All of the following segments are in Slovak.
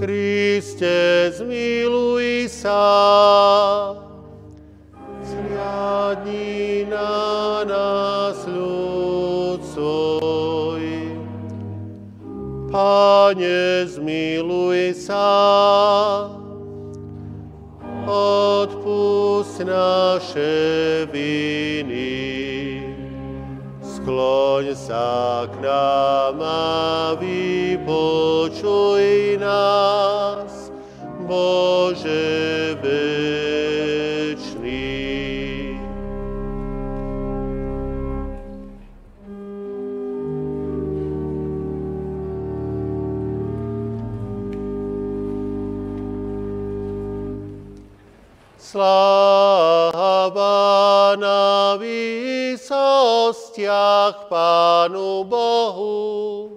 Kriste, zmiluj sa. Zliadni na nás ľud svoj. Pane, zmiluj sa. Odpust naše viny. Skloň sa k nám a vypočuj Pánu Bohu.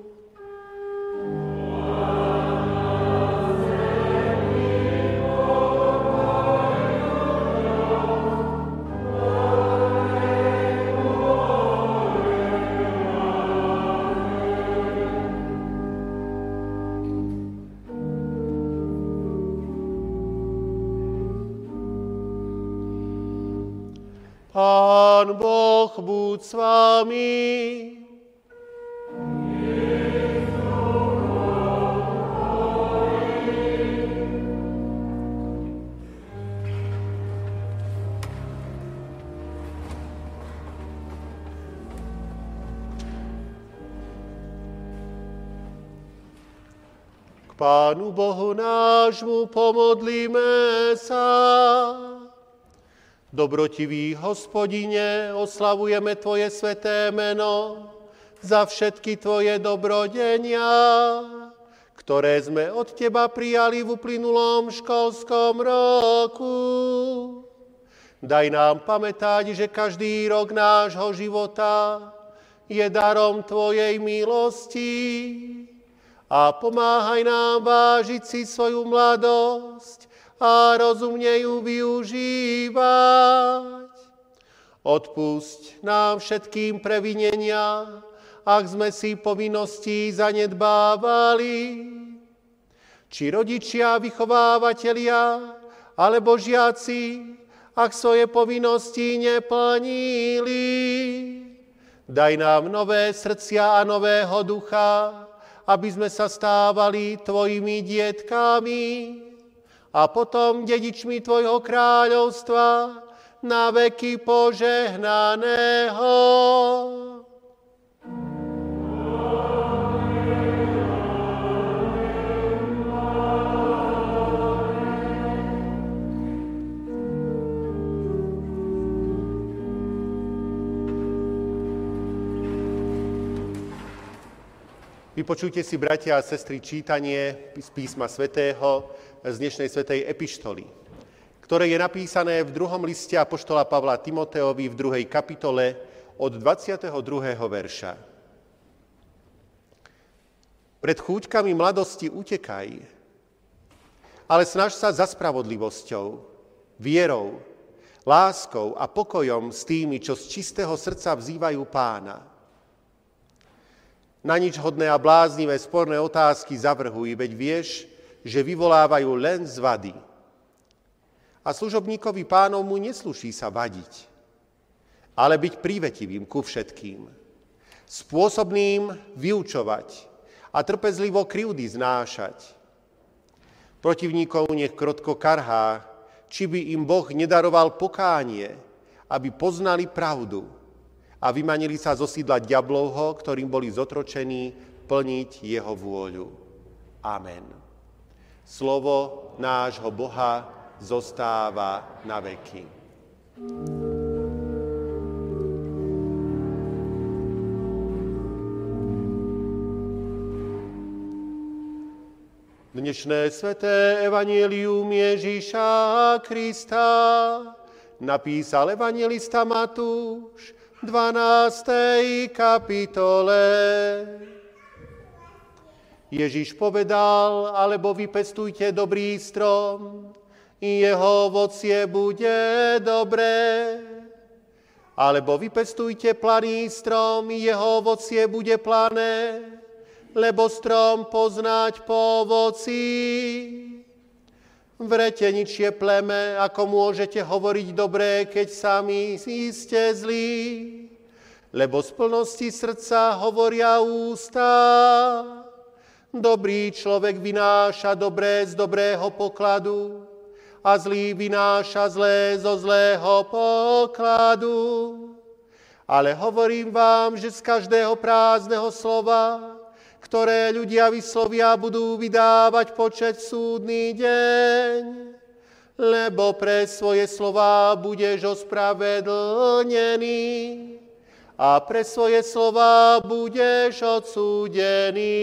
Pán Boh buď s vámi. Pánu Bohu nášmu pomodlíme sa. Dobrotivý hospodine, oslavujeme Tvoje sveté meno za všetky Tvoje dobrodenia, ktoré sme od Teba prijali v uplynulom školskom roku. Daj nám pamätať, že každý rok nášho života je darom Tvojej milosti a pomáhaj nám vážiť si svoju mladosť a rozumne ju využívať. Odpusť nám všetkým previnenia, ak sme si povinnosti zanedbávali. Či rodičia, vychovávateľia, alebo žiaci, ak svoje povinnosti neplnili. Daj nám nové srdcia a nového ducha, aby sme sa stávali Tvojimi dietkami a potom dedičmi Tvojho kráľovstva na veky požehnaného. Vypočujte si, bratia a sestry, čítanie z písma svätého z dnešnej svätej epištoly, ktoré je napísané v druhom liste Apoštola Pavla Timoteovi v druhej kapitole od 22. verša. Pred chúťkami mladosti utekaj, ale snaž sa za spravodlivosťou, vierou, láskou a pokojom s tými, čo z čistého srdca vzývajú pána – na nič hodné a bláznivé sporné otázky zavrhuj, veď vieš, že vyvolávajú len zvady. A služobníkovi pánov mu nesluší sa vadiť, ale byť prívetivým ku všetkým. Spôsobným vyučovať a trpezlivo krivdy znášať. Protivníkov nech krotko karhá, či by im Boh nedaroval pokánie, aby poznali pravdu a vymanili sa zo sídla diablovho, ktorým boli zotročení plniť jeho vôľu. Amen. Slovo nášho Boha zostáva na veky. Dnešné sveté evanielium Ježíša Krista napísal evangelista Matúš 12. kapitole. Ježíš povedal, alebo vypestujte dobrý strom jeho ovocie bude dobré. Alebo vypestujte planý strom, jeho ovocie bude plané, lebo strom poznať po ovoci. Vreteničie pleme, ako môžete hovoriť dobré, keď sami ste zlí. Lebo z plnosti srdca hovoria ústa. Dobrý človek vynáša dobré z dobrého pokladu a zlý vynáša zlé zo zlého pokladu. Ale hovorím vám, že z každého prázdneho slova ktoré ľudia vyslovia, budú vydávať počet súdny deň. Lebo pre svoje slova budeš ospravedlnený a pre svoje slova budeš odsúdený.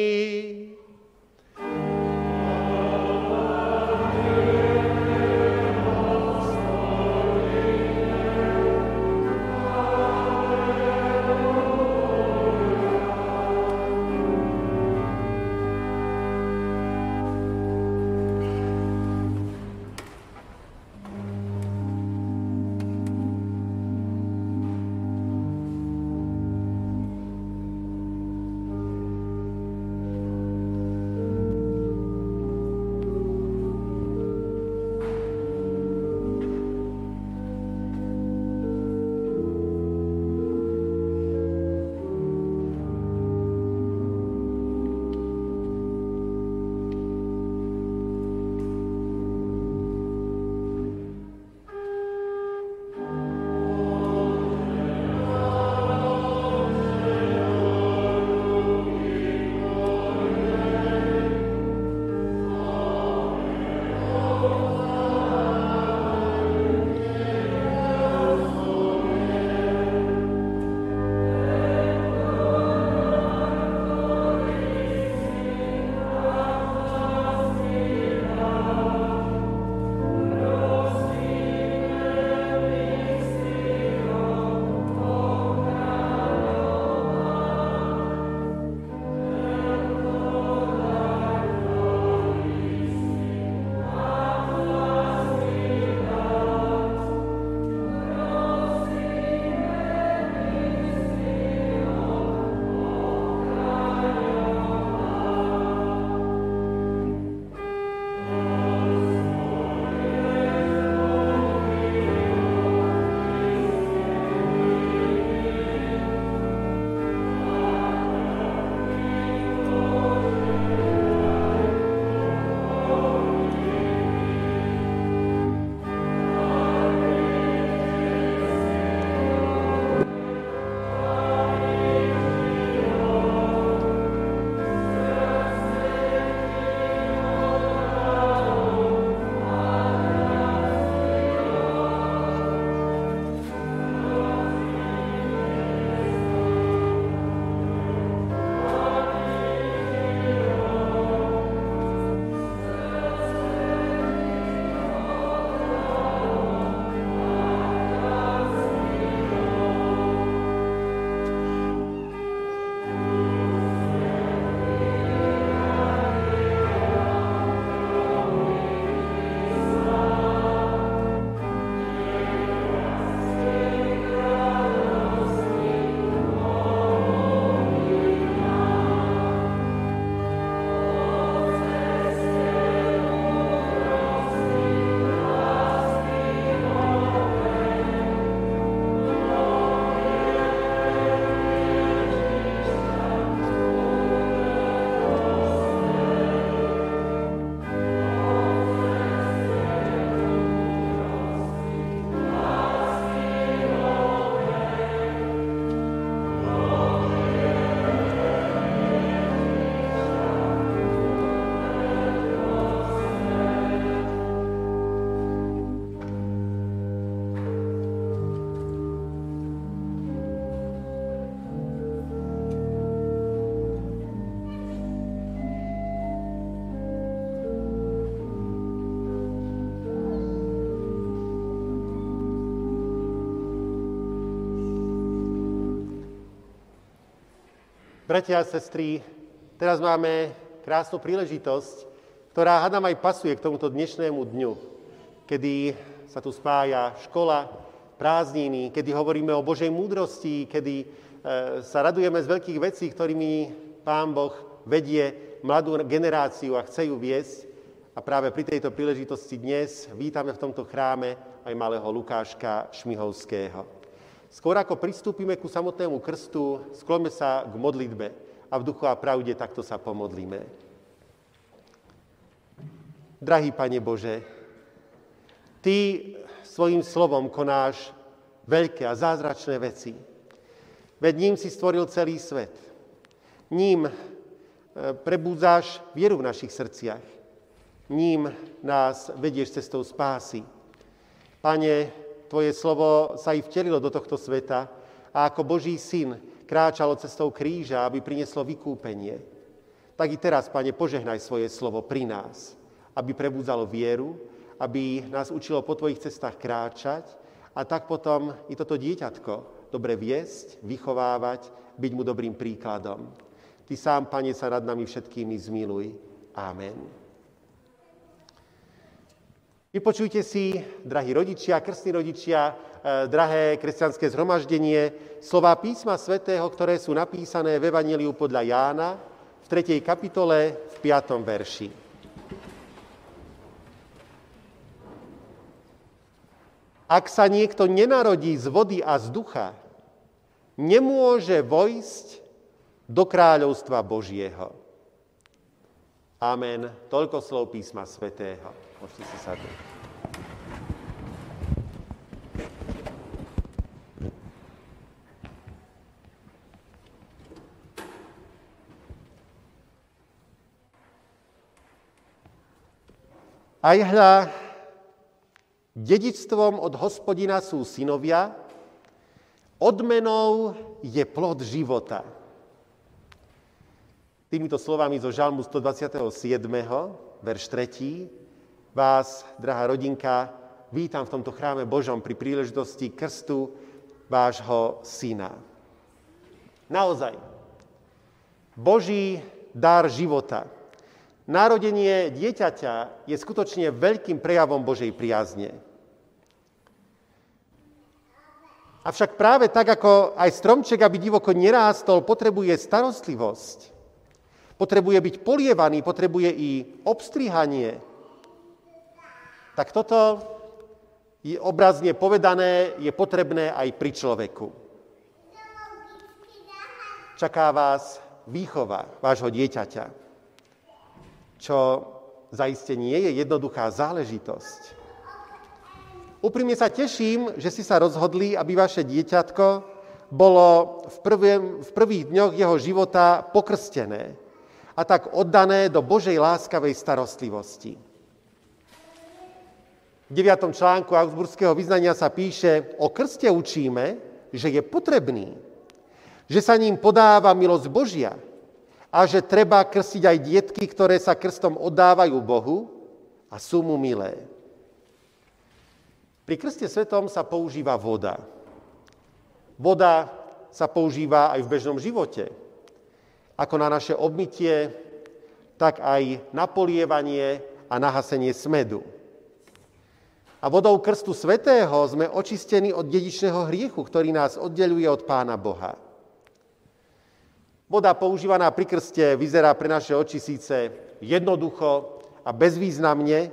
Bratia a sestry, teraz máme krásnu príležitosť, ktorá hádam aj pasuje k tomuto dnešnému dňu, kedy sa tu spája škola, prázdniny, kedy hovoríme o Božej múdrosti, kedy e, sa radujeme z veľkých vecí, ktorými Pán Boh vedie mladú generáciu a chce ju viesť. A práve pri tejto príležitosti dnes vítame v tomto chráme aj malého Lukáška Šmihovského. Skôr ako pristúpime ku samotnému krstu, sklonme sa k modlitbe a v duchu a pravde takto sa pomodlíme. Drahý Pane Bože, Ty svojim slovom konáš veľké a zázračné veci. Veď ním si stvoril celý svet. Ním e, prebúdzáš vieru v našich srdciach. Ním nás vedieš cestou spásy. Pane, Tvoje slovo sa i vtelilo do tohto sveta a ako Boží syn kráčalo cestou kríža, aby prinieslo vykúpenie. Tak i teraz, Pane, požehnaj svoje slovo pri nás, aby prebudzalo vieru, aby nás učilo po Tvojich cestách kráčať a tak potom i toto dieťatko dobre viesť, vychovávať, byť mu dobrým príkladom. Ty sám, Pane, sa nad nami všetkými zmiluj. Amen. Vypočujte si, drahí rodičia, krstní rodičia, eh, drahé kresťanské zhromaždenie, slova písma svätého, ktoré sú napísané v Evangeliu podľa Jána v 3. kapitole v 5. verši. Ak sa niekto nenarodí z vody a z ducha, nemôže vojsť do kráľovstva Božieho. Amen. Toľko slov písma svätého. Môžete si sadnúť. Aj hľa Dedičstvom od hospodina sú synovia, odmenou je plod života. Týmito slovami zo Žalmu 127, verš 3, vás, drahá rodinka, vítam v tomto chráme Božom pri príležitosti krstu vášho syna. Naozaj, Boží dar života, narodenie dieťaťa je skutočne veľkým prejavom Božej priazne. Avšak práve tak, ako aj stromček, aby divoko nerástol, potrebuje starostlivosť. Potrebuje byť polievaný, potrebuje i obstrihanie. Tak toto je obrazne povedané, je potrebné aj pri človeku. Čaká vás výchova vášho dieťaťa, čo zaiste nie je jednoduchá záležitosť. Úprimne sa teším, že si sa rozhodli, aby vaše dieťatko bolo v, prvém, v prvých dňoch jeho života pokrstené a tak oddané do Božej láskavej starostlivosti. V 9. článku Augsburského vyznania sa píše, o krste učíme, že je potrebný, že sa ním podáva milosť Božia a že treba krstiť aj dietky, ktoré sa krstom oddávajú Bohu a sú mu milé. Pri krste svetom sa používa voda. Voda sa používa aj v bežnom živote. Ako na naše obmytie, tak aj na polievanie a nahasenie smedu. A vodou krstu svetého sme očistení od dedičného hriechu, ktorý nás oddeluje od Pána Boha. Voda používaná pri krste vyzerá pre naše oči síce jednoducho a bezvýznamne,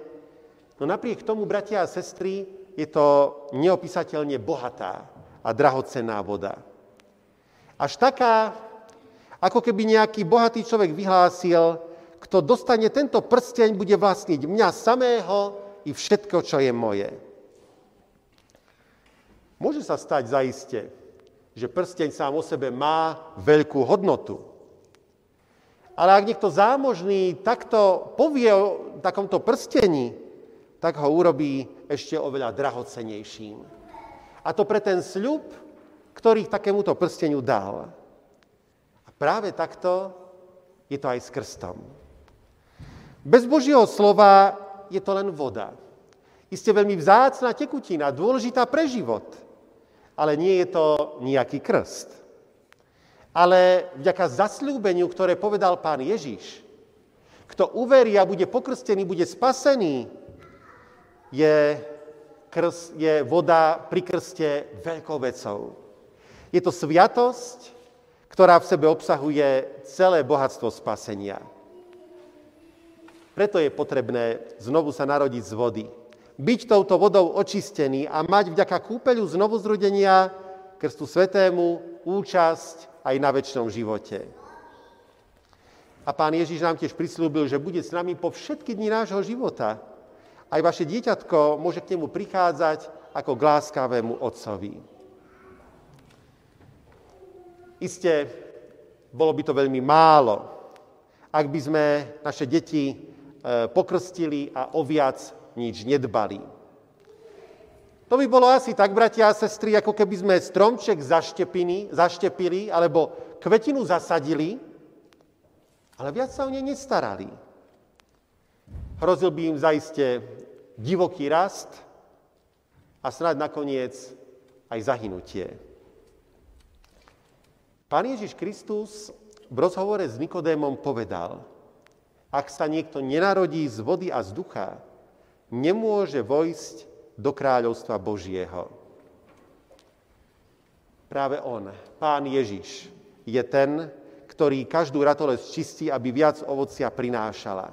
no napriek tomu, bratia a sestry, je to neopísateľne bohatá a drahocenná voda. Až taká, ako keby nejaký bohatý človek vyhlásil, kto dostane tento prsteň, bude vlastniť mňa samého i všetko, čo je moje. Môže sa stať zaiste, že prsteň sám o sebe má veľkú hodnotu. Ale ak niekto zámožný takto povie o takomto prstení, tak ho urobí ešte oveľa drahocenejším. A to pre ten sľub, ktorý takémuto prsteniu dal. A práve takto je to aj s krstom. Bez Božieho slova je to len voda. Isté veľmi vzácná tekutina, dôležitá pre život. Ale nie je to nejaký krst. Ale vďaka zasľúbeniu, ktoré povedal pán Ježiš, kto uverí a bude pokrstený, bude spasený, je, krs, je voda pri krste veľkou vecou. Je to sviatosť, ktorá v sebe obsahuje celé bohatstvo spasenia. Preto je potrebné znovu sa narodiť z vody. Byť touto vodou očistený a mať vďaka kúpeľu znovu zrodenia Krstu Svetému účasť aj na väčšnom živote. A pán Ježiš nám tiež prislúbil, že bude s nami po všetky dni nášho života. Aj vaše dieťatko môže k nemu prichádzať ako k láskavému otcovi. Isté, bolo by to veľmi málo, ak by sme naše deti pokrstili a o viac nič nedbali. To by bolo asi tak, bratia a sestry, ako keby sme stromček zaštepili, zaštepili alebo kvetinu zasadili, ale viac sa o nej nestarali. Hrozil by im zaiste divoký rast a snáď nakoniec aj zahynutie. Pán Ježiš Kristus v rozhovore s Nikodémom povedal, ak sa niekto nenarodí z vody a z ducha, nemôže vojsť do kráľovstva Božieho. Práve on, pán Ježiš, je ten, ktorý každú ratolesť čistí, aby viac ovocia prinášala.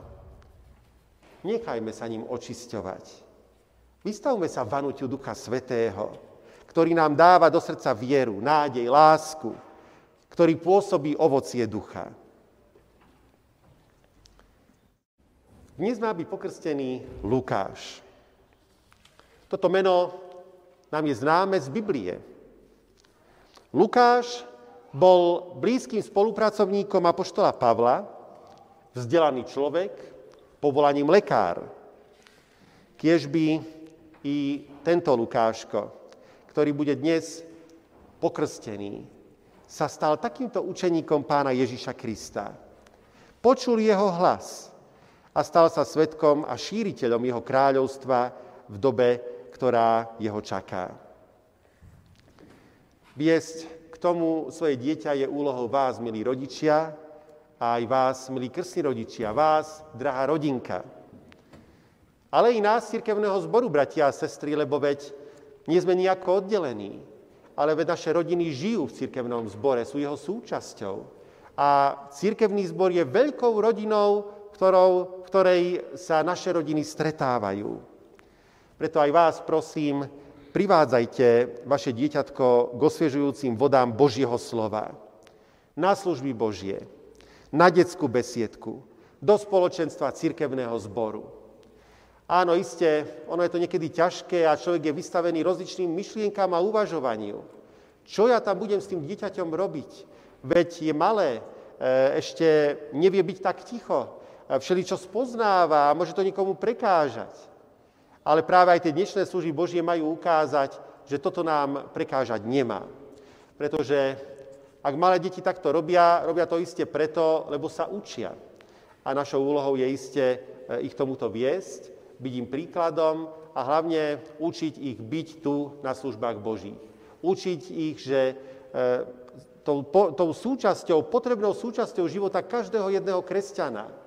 Nechajme sa ním očisťovať. Vystavme sa vanutiu Ducha Svetého, ktorý nám dáva do srdca vieru, nádej, lásku, ktorý pôsobí ovocie ducha. Dnes má byť pokrstený Lukáš. Toto meno nám je známe z Biblie. Lukáš bol blízkym spolupracovníkom apoštola Pavla, vzdelaný človek, povolaním lekár. Kiež by i tento Lukáško, ktorý bude dnes pokrstený, sa stal takýmto učeníkom pána Ježiša Krista. Počul jeho hlas a stal sa svetkom a šíriteľom jeho kráľovstva v dobe, ktorá jeho čaká. Viesť k tomu svoje dieťa je úlohou vás, milí rodičia, a aj vás, milí krstní rodičia, vás, drahá rodinka. Ale i nás, cirkevného zboru, bratia a sestry, lebo veď nie sme nejako oddelení ale veď naše rodiny žijú v cirkevnom zbore, sú jeho súčasťou. A cirkevný zbor je veľkou rodinou, ktorou, v ktorej sa naše rodiny stretávajú. Preto aj vás prosím, privádzajte vaše dieťatko k osviežujúcim vodám Božieho slova. Na služby Božie, na detskú besiedku, do spoločenstva cirkevného zboru. Áno, iste, ono je to niekedy ťažké a človek je vystavený rozličným myšlienkám a uvažovaniu. Čo ja tam budem s tým dieťaťom robiť? Veď je malé, e, ešte nevie byť tak ticho, všeličo spoznáva a môže to nikomu prekážať. Ale práve aj tie dnešné služby Božie majú ukázať, že toto nám prekážať nemá. Pretože ak malé deti takto robia, robia to iste preto, lebo sa učia. A našou úlohou je iste e, ich tomuto viesť byť im príkladom a hlavne učiť ich byť tu na službách Božích. Učiť ich, že e, tou, tou súčasťou, potrebnou súčasťou života každého jedného kresťana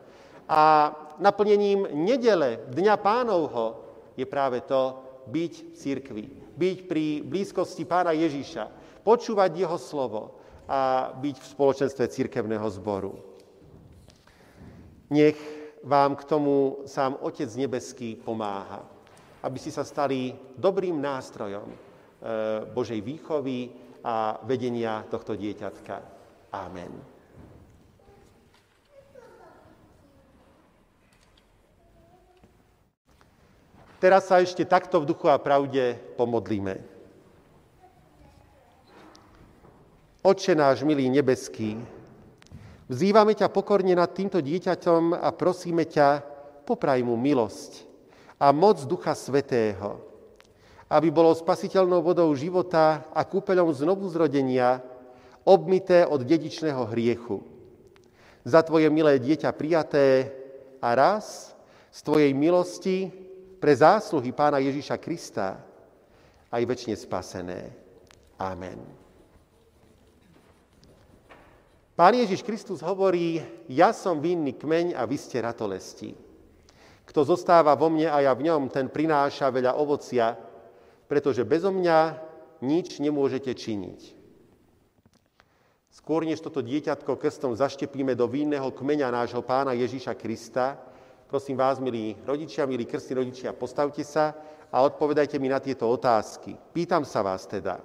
a naplnením nedele, Dňa pánovho, je práve to byť v cirkvi, byť pri blízkosti pána Ježiša, počúvať jeho slovo a byť v spoločenstve cirkevného zboru. Nech vám k tomu sám Otec Nebeský pomáha, aby si sa stali dobrým nástrojom e, Božej výchovy a vedenia tohto dieťatka. Amen. Teraz sa ešte takto v duchu a pravde pomodlíme. Oče náš milý nebeský, Vzývame ťa pokorne nad týmto dieťaťom a prosíme ťa, popraj mu milosť a moc Ducha Svetého, aby bolo spasiteľnou vodou života a kúpeľom znovu zrodenia, obmité od dedičného hriechu. Za tvoje milé dieťa prijaté a raz z tvojej milosti pre zásluhy pána Ježíša Krista aj väčšine spasené. Amen. Pán Ježiš Kristus hovorí, ja som vinný kmeň a vy ste ratolesti. Kto zostáva vo mne a ja v ňom, ten prináša veľa ovocia, pretože bezo mňa nič nemôžete činiť. Skôr než toto dieťatko krstom zaštepíme do vínneho kmeňa nášho pána Ježíša Krista, prosím vás, milí rodičia, milí krstní rodičia, postavte sa a odpovedajte mi na tieto otázky. Pýtam sa vás teda.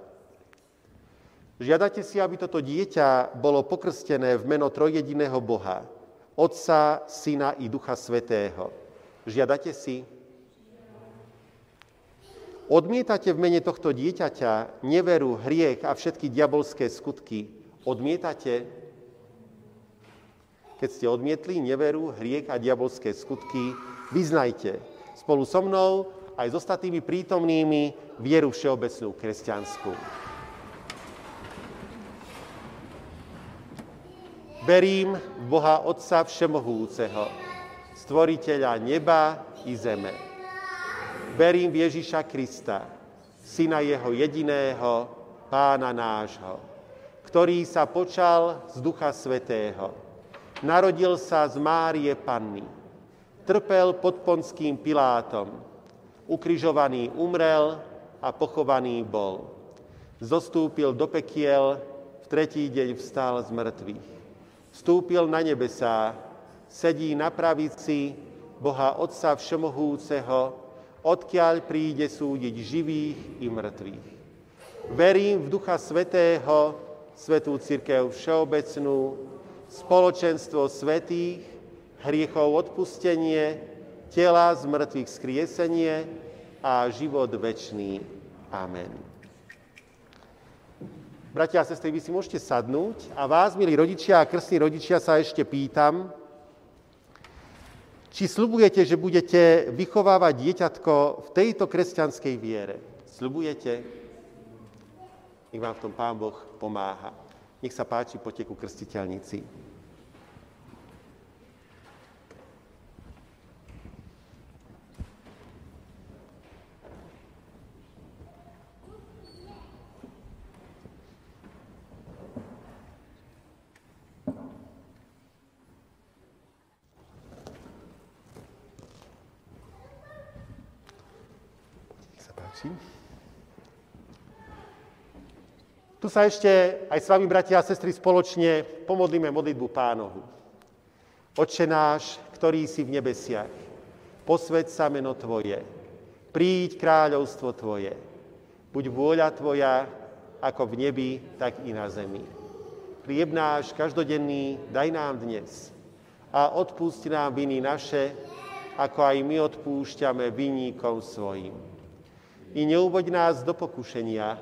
Žiadate si, aby toto dieťa bolo pokrstené v meno trojjediného Boha, Otca, Syna i Ducha Svetého. Žiadate si? Odmietate v mene tohto dieťaťa neveru, hriech a všetky diabolské skutky? Odmietate? Keď ste odmietli neveru, hriech a diabolské skutky, vyznajte spolu so mnou aj s ostatnými prítomnými vieru všeobecnú kresťanskú. Verím v Boha Otca Všemohúceho, stvoriteľa neba i zeme. Verím v Ježiša Krista, syna jeho jediného, pána nášho, ktorý sa počal z Ducha Svetého. Narodil sa z Márie Panny, trpel pod ponským Pilátom, ukrižovaný umrel a pochovaný bol. Zostúpil do pekiel, v tretí deň vstal z mŕtvych vstúpil na nebesá, sedí na pravici Boha Otca Všemohúceho, odkiaľ príde súdiť živých i mŕtvych. Verím v Ducha Svetého, Svetú Církev Všeobecnú, spoločenstvo svetých, hriechov odpustenie, tela z mŕtvych skriesenie a život večný. Amen. Bratia a sestry, vy si môžete sadnúť a vás, milí rodičia a krstní rodičia, sa ešte pýtam, či slubujete, že budete vychovávať dieťatko v tejto kresťanskej viere. Slubujete? Nech vám v tom Pán Boh pomáha. Nech sa páči, poďte ku krstiteľnici. Tu sa ešte aj s vami, bratia a sestry, spoločne pomodlíme modlitbu pánohu. Oče náš, ktorý si v nebesiach, posved sa meno Tvoje, príď kráľovstvo Tvoje, buď vôľa Tvoja, ako v nebi, tak i na zemi. Chlieb náš každodenný daj nám dnes a odpusti nám viny naše, ako aj my odpúšťame vinníkom svojim i neuvoď nás do pokušenia,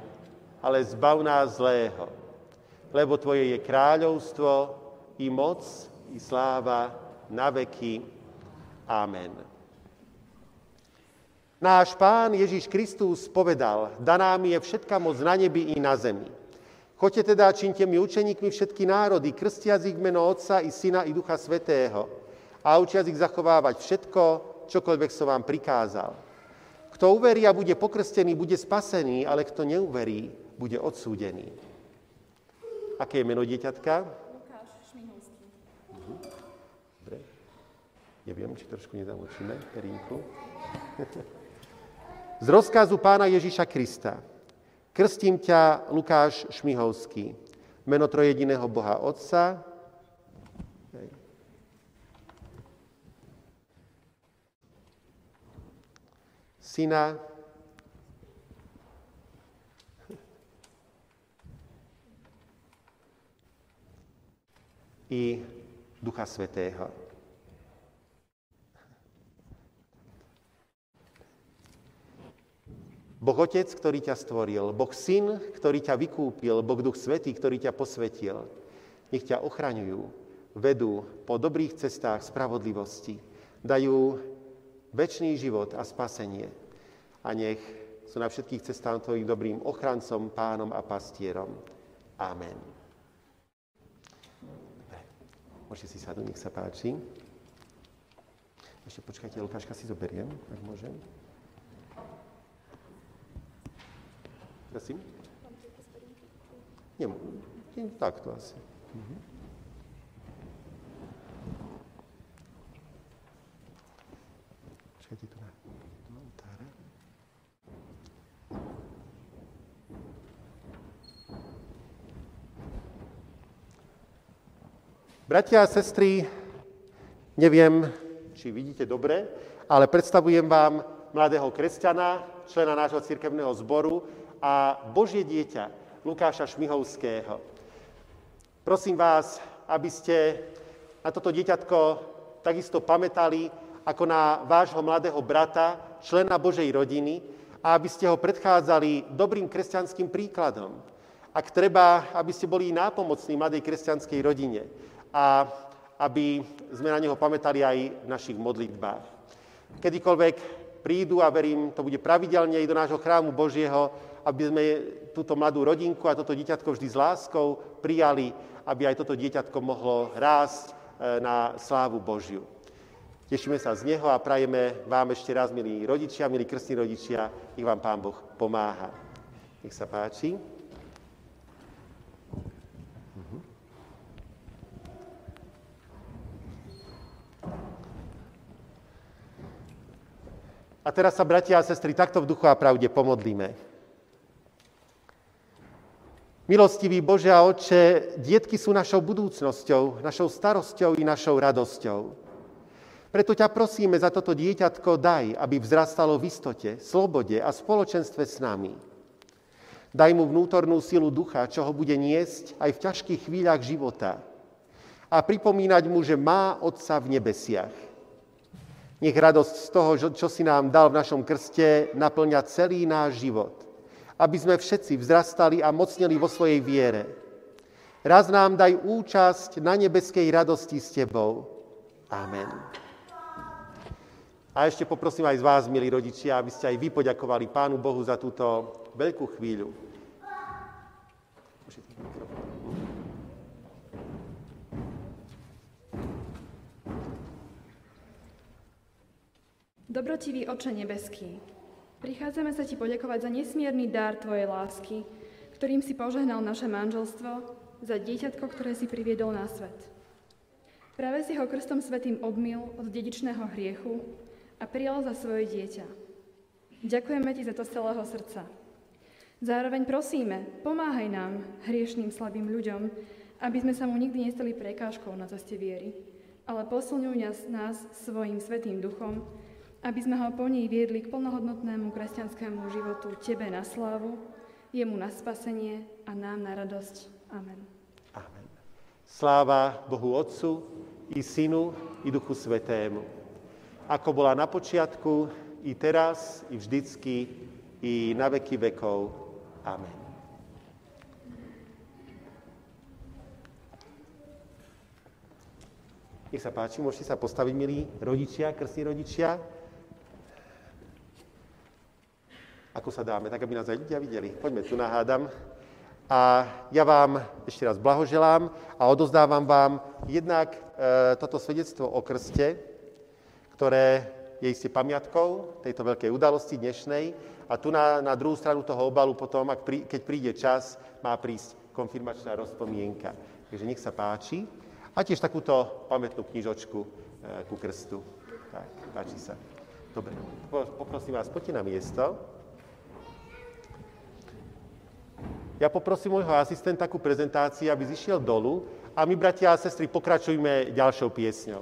ale zbav nás zlého. Lebo Tvoje je kráľovstvo, i moc, i sláva na veky. Amen. Náš Pán Ježiš Kristus povedal, daná mi je všetka moc na nebi i na zemi. Choďte teda, činte mi učeníkmi všetky národy, krstiac ich meno Otca i Syna i Ducha Svetého a učiac ich zachovávať všetko, čokoľvek som vám prikázal. Kto uverí a bude pokrstený, bude spasený, ale kto neuverí, bude odsúdený. Aké je meno dieťatka? Lukáš Šmihovský. Mhm. Dobre. Neviem, či trošku nezamočíme perinku. Z rozkazu pána Ježíša Krista. Krstím ťa, Lukáš Šmihovský. Meno trojediného Boha Otca, Syna. I Ducha Svetého. Boh Otec, ktorý ťa stvoril, Boh Syn, ktorý ťa vykúpil, Boh Duch Svetý, ktorý ťa posvetil, nech ťa ochraňujú, vedú po dobrých cestách spravodlivosti, dajú väčší život a spasenie a nech sú na všetkých cestách Tvojich dobrým ochrancom, pánom a pastierom. Amen. Dobre, môžete si sadnúť, nech sa páči. Ešte počkajte, Lukáška si zoberiem, ak môžem. Prosím? Nie, takto asi. Mhm. Bratia a sestry, neviem, či vidíte dobre, ale predstavujem vám mladého kresťana, člena nášho cirkevného zboru a Božie dieťa Lukáša Šmihovského. Prosím vás, aby ste na toto dieťatko takisto pamätali ako na vášho mladého brata, člena Božej rodiny a aby ste ho predchádzali dobrým kresťanským príkladom. Ak treba, aby ste boli nápomocní mladej kresťanskej rodine a aby sme na neho pamätali aj v našich modlitbách. Kedykoľvek prídu, a verím, to bude pravidelne aj do nášho chrámu Božieho, aby sme túto mladú rodinku a toto dieťatko vždy s láskou prijali, aby aj toto dieťatko mohlo rásť e, na slávu Božiu. Tešíme sa z Neho a prajeme vám ešte raz, milí rodičia, milí krstní rodičia, nech vám Pán Boh pomáha. Nech sa páči. A teraz sa, bratia a sestry, takto v duchu a pravde pomodlíme. Milostivý Bože a Oče, dietky sú našou budúcnosťou, našou starosťou i našou radosťou. Preto ťa prosíme za toto dieťatko daj, aby vzrastalo v istote, slobode a spoločenstve s nami. Daj mu vnútornú silu ducha, čo ho bude niesť aj v ťažkých chvíľach života. A pripomínať mu, že má Otca v nebesiach. Nech radosť z toho, čo si nám dal v našom krste, naplňa celý náš život. Aby sme všetci vzrastali a mocnili vo svojej viere. Raz nám daj účasť na nebeskej radosti s Tebou. Amen. A ešte poprosím aj z vás, milí rodičia, aby ste aj vy poďakovali Pánu Bohu za túto veľkú chvíľu. Dobrotivý Oče nebeský, prichádzame sa Ti poďakovať za nesmierny dar Tvojej lásky, ktorým si požehnal naše manželstvo, za dieťatko, ktoré si priviedol na svet. Práve si ho krstom svetým obmil od dedičného hriechu a prijal za svoje dieťa. Ďakujeme ti za to z celého srdca. Zároveň prosíme, pomáhaj nám, hriešným slabým ľuďom, aby sme sa mu nikdy nestali prekážkou na ceste viery, ale posilňuj nás, nás svojim svetým duchom, aby sme ho po nej viedli k plnohodnotnému kresťanskému životu Tebe na slávu, jemu na spasenie a nám na radosť. Amen. Amen. Sláva Bohu Otcu i Synu i Duchu Svetému ako bola na počiatku, i teraz, i vždycky, i na veky vekov. Amen. Nech sa páči, môžete sa postaviť, milí rodičia, krstní rodičia. Ako sa dáme, tak aby nás aj ľudia videli. Poďme tu, nahádam. A ja vám ešte raz blahoželám a odozdávam vám jednak e, toto svedectvo o krste, ktoré je isté pamiatkou tejto veľkej udalosti dnešnej. A tu na, na druhú stranu toho obalu potom, ak prí, keď príde čas, má prísť konfirmačná rozpomienka. Takže nech sa páči. A tiež takúto pamätnú knižočku e, ku krstu. Tak, páči sa. Dobre, poprosím vás, poďte na miesto. Ja poprosím môjho asistenta ku prezentácii, aby zišiel dolu a my, bratia a sestry, pokračujme ďalšou piesňou.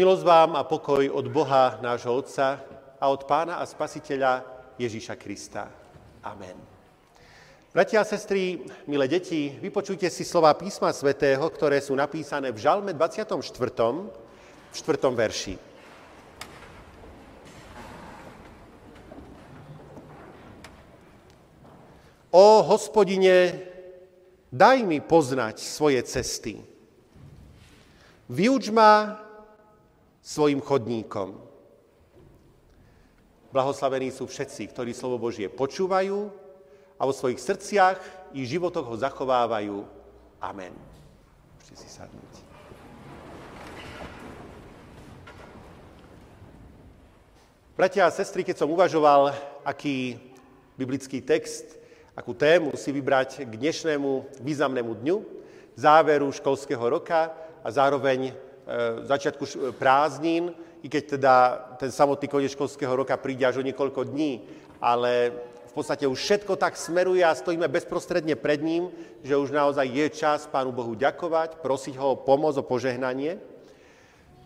Milosť vám a pokoj od Boha, nášho Otca a od Pána a Spasiteľa Ježíša Krista. Amen. Bratia a sestry, milé deti, vypočujte si slova písma svätého, ktoré sú napísané v Žalme 24. v 4. verši. O hospodine, daj mi poznať svoje cesty. Vyuč ma svojim chodníkom. Blahoslavení sú všetci, ktorí slovo Božie počúvajú a vo svojich srdciach i životoch ho zachovávajú. Amen. Môžete si sadnúť. Bratia a sestry, keď som uvažoval, aký biblický text, akú tému si vybrať k dnešnému významnému dňu, záveru školského roka a zároveň začiatku prázdnin, i keď teda ten samotný koniec školského roka príde až o niekoľko dní, ale v podstate už všetko tak smeruje a stojíme bezprostredne pred ním, že už naozaj je čas Pánu Bohu ďakovať, prosiť ho o pomoc, o požehnanie.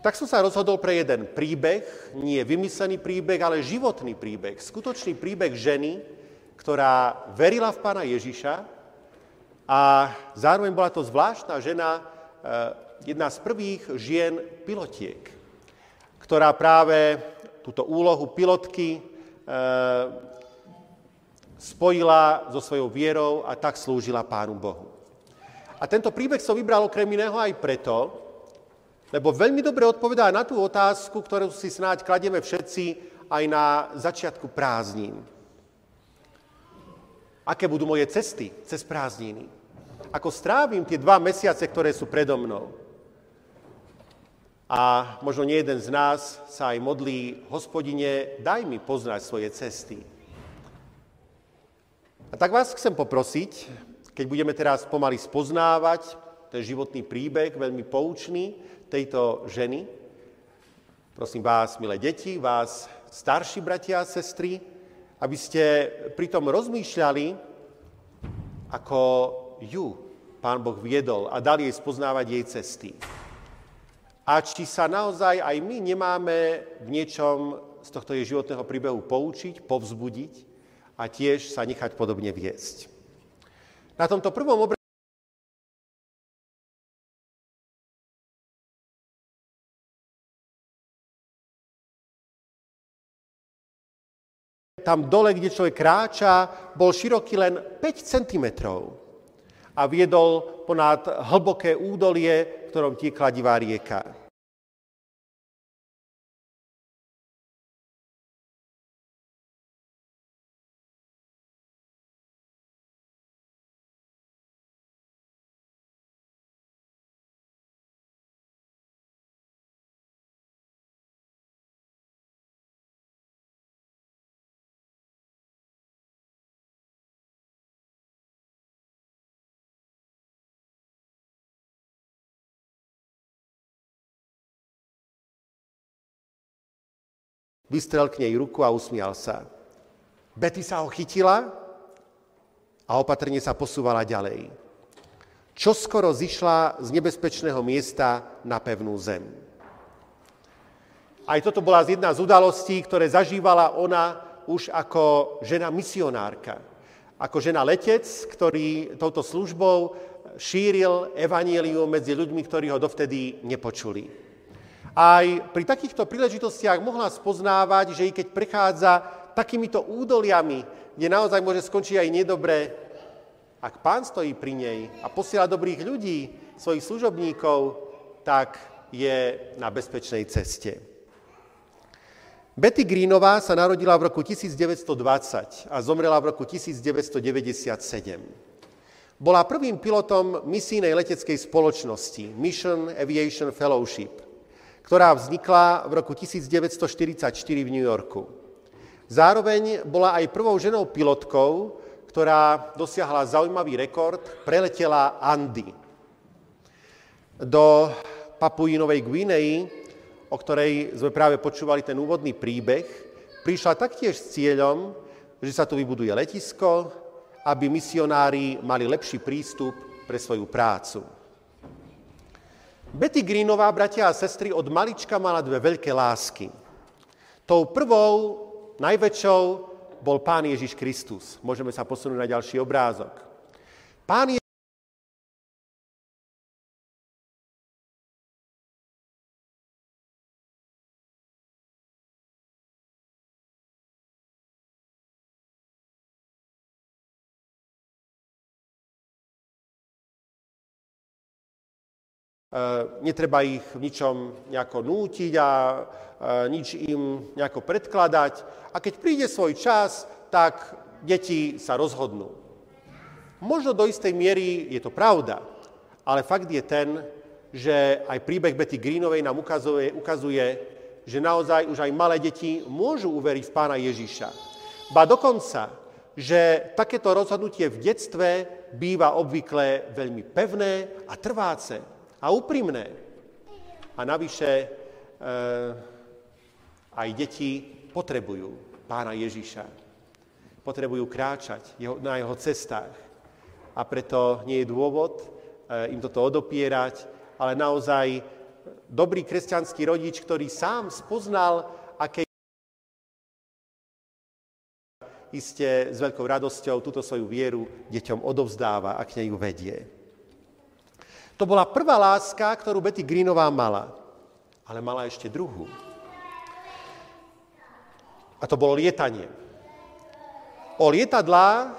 Tak som sa rozhodol pre jeden príbeh, nie vymyslený príbeh, ale životný príbeh, skutočný príbeh ženy, ktorá verila v Pána Ježiša a zároveň bola to zvláštna žena, e, jedna z prvých žien pilotiek, ktorá práve túto úlohu pilotky e, spojila so svojou vierou a tak slúžila Pánu Bohu. A tento príbeh som vybral okrem iného aj preto, lebo veľmi dobre odpovedá na tú otázku, ktorú si snáď kladieme všetci aj na začiatku prázdnin. Aké budú moje cesty cez prázdniny? Ako strávim tie dva mesiace, ktoré sú predo mnou? A možno nie jeden z nás sa aj modlí, hospodine, daj mi poznať svoje cesty. A tak vás chcem poprosiť, keď budeme teraz pomaly spoznávať ten životný príbeh, veľmi poučný tejto ženy, prosím vás, milé deti, vás, starší bratia a sestry, aby ste pritom rozmýšľali, ako ju Pán Boh viedol a dal jej spoznávať jej cesty a či sa naozaj aj my nemáme v niečom z tohto jej životného príbehu poučiť, povzbudiť a tiež sa nechať podobne viesť. Na tomto prvom obraze tam dole, kde človek kráča, bol široký len 5 cm a viedol ponad hlboké údolie, v ktorom tiekla divá rieka. Vystrel k nej ruku a usmial sa. Betty sa ho chytila a opatrne sa posúvala ďalej. Čo skoro zišla z nebezpečného miesta na pevnú zem. Aj toto bola jedna z udalostí, ktoré zažívala ona už ako žena misionárka. Ako žena letec, ktorý touto službou šíril evanílium medzi ľuďmi, ktorí ho dovtedy nepočuli aj pri takýchto príležitostiach mohla spoznávať, že i keď prechádza takýmito údoliami, kde naozaj môže skončiť aj nedobre, ak pán stojí pri nej a posiela dobrých ľudí, svojich služobníkov, tak je na bezpečnej ceste. Betty Greenová sa narodila v roku 1920 a zomrela v roku 1997. Bola prvým pilotom misijnej leteckej spoločnosti Mission Aviation Fellowship ktorá vznikla v roku 1944 v New Yorku. Zároveň bola aj prvou ženou pilotkou, ktorá dosiahla zaujímavý rekord, preletela Andy. Do Papuínovej Guinei, o ktorej sme práve počúvali ten úvodný príbeh, prišla taktiež s cieľom, že sa tu vybuduje letisko, aby misionári mali lepší prístup pre svoju prácu. Betty Greenová, bratia a sestry, od malička mala dve veľké lásky. Tou prvou, najväčšou, bol Pán Ježiš Kristus. Môžeme sa posunúť na ďalší obrázok. Pán netreba ich v ničom nejako nútiť a nič im nejako predkladať. A keď príde svoj čas, tak deti sa rozhodnú. Možno do istej miery je to pravda, ale fakt je ten, že aj príbeh Betty Greenovej nám ukazuje, ukazuje, že naozaj už aj malé deti môžu uveriť v pána Ježiša. Ba dokonca, že takéto rozhodnutie v detstve býva obvykle veľmi pevné a trváce a úprimné. A navyše e, aj deti potrebujú pána Ježiša. Potrebujú kráčať jeho, na jeho cestách. A preto nie je dôvod e, im toto odopierať, ale naozaj dobrý kresťanský rodič, ktorý sám spoznal, aké iste s veľkou radosťou túto svoju vieru deťom odovzdáva a k nej ju vedie. To bola prvá láska, ktorú Betty Greenová mala. Ale mala ešte druhú. A to bolo lietanie. O lietadlá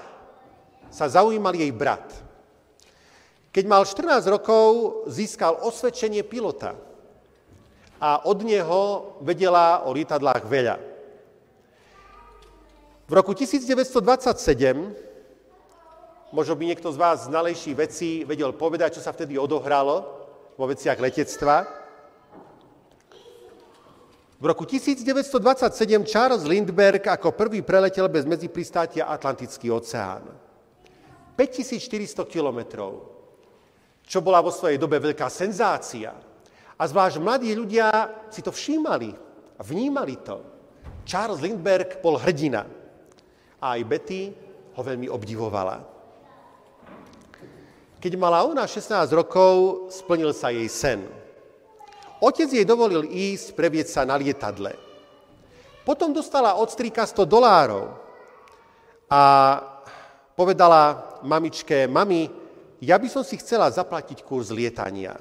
sa zaujímal jej brat. Keď mal 14 rokov, získal osvedčenie pilota a od neho vedela o lietadlách veľa. V roku 1927 Možno by niekto z vás znalejší veci vedel povedať, čo sa vtedy odohralo vo veciach letectva. V roku 1927 Charles Lindbergh ako prvý preletel bez medzipristátia Atlantický oceán. 5400 kilometrov, čo bola vo svojej dobe veľká senzácia. A zvlášť mladí ľudia si to všímali vnímali to. Charles Lindbergh bol hrdina. A aj Betty ho veľmi obdivovala. Keď mala ona 16 rokov, splnil sa jej sen. Otec jej dovolil ísť previeť sa na lietadle. Potom dostala od strýka 100 dolárov a povedala mamičke, mami, ja by som si chcela zaplatiť kurz lietania.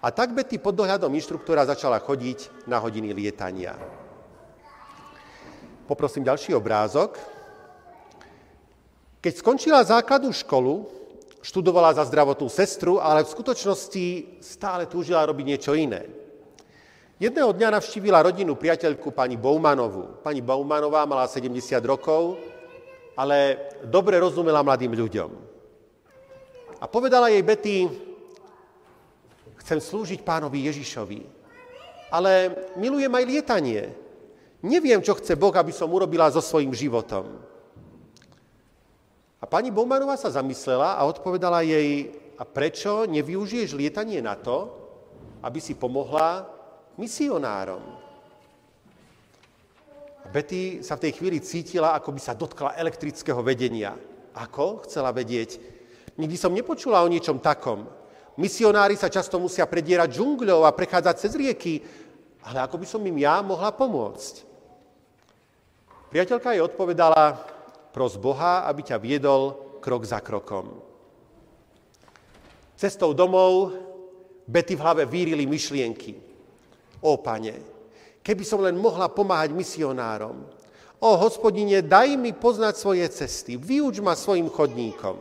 A tak Betty pod dohľadom inštruktora začala chodiť na hodiny lietania. Poprosím ďalší obrázok. Keď skončila základnú školu, študovala za zdravotnú sestru, ale v skutočnosti stále túžila robiť niečo iné. Jedného dňa navštívila rodinu priateľku pani Boumanovú. Pani Boumanová mala 70 rokov, ale dobre rozumela mladým ľuďom. A povedala jej Betty, chcem slúžiť pánovi Ježišovi, ale milujem aj lietanie. Neviem, čo chce Boh, aby som urobila so svojím životom. A pani Boumanová sa zamyslela a odpovedala jej, a prečo nevyužiješ lietanie na to, aby si pomohla misionárom? A Betty sa v tej chvíli cítila, ako by sa dotkla elektrického vedenia. Ako? Chcela vedieť. Nikdy som nepočula o niečom takom. Misionári sa často musia predierať džungľou a prechádzať cez rieky, ale ako by som im ja mohla pomôcť? Priateľka jej odpovedala, Pros Boha, aby ťa viedol krok za krokom. Cestou domov Betty v hlave vírili myšlienky. Ó, pane, keby som len mohla pomáhať misionárom. Ó, hospodine, daj mi poznať svoje cesty, vyuč ma svojim chodníkom.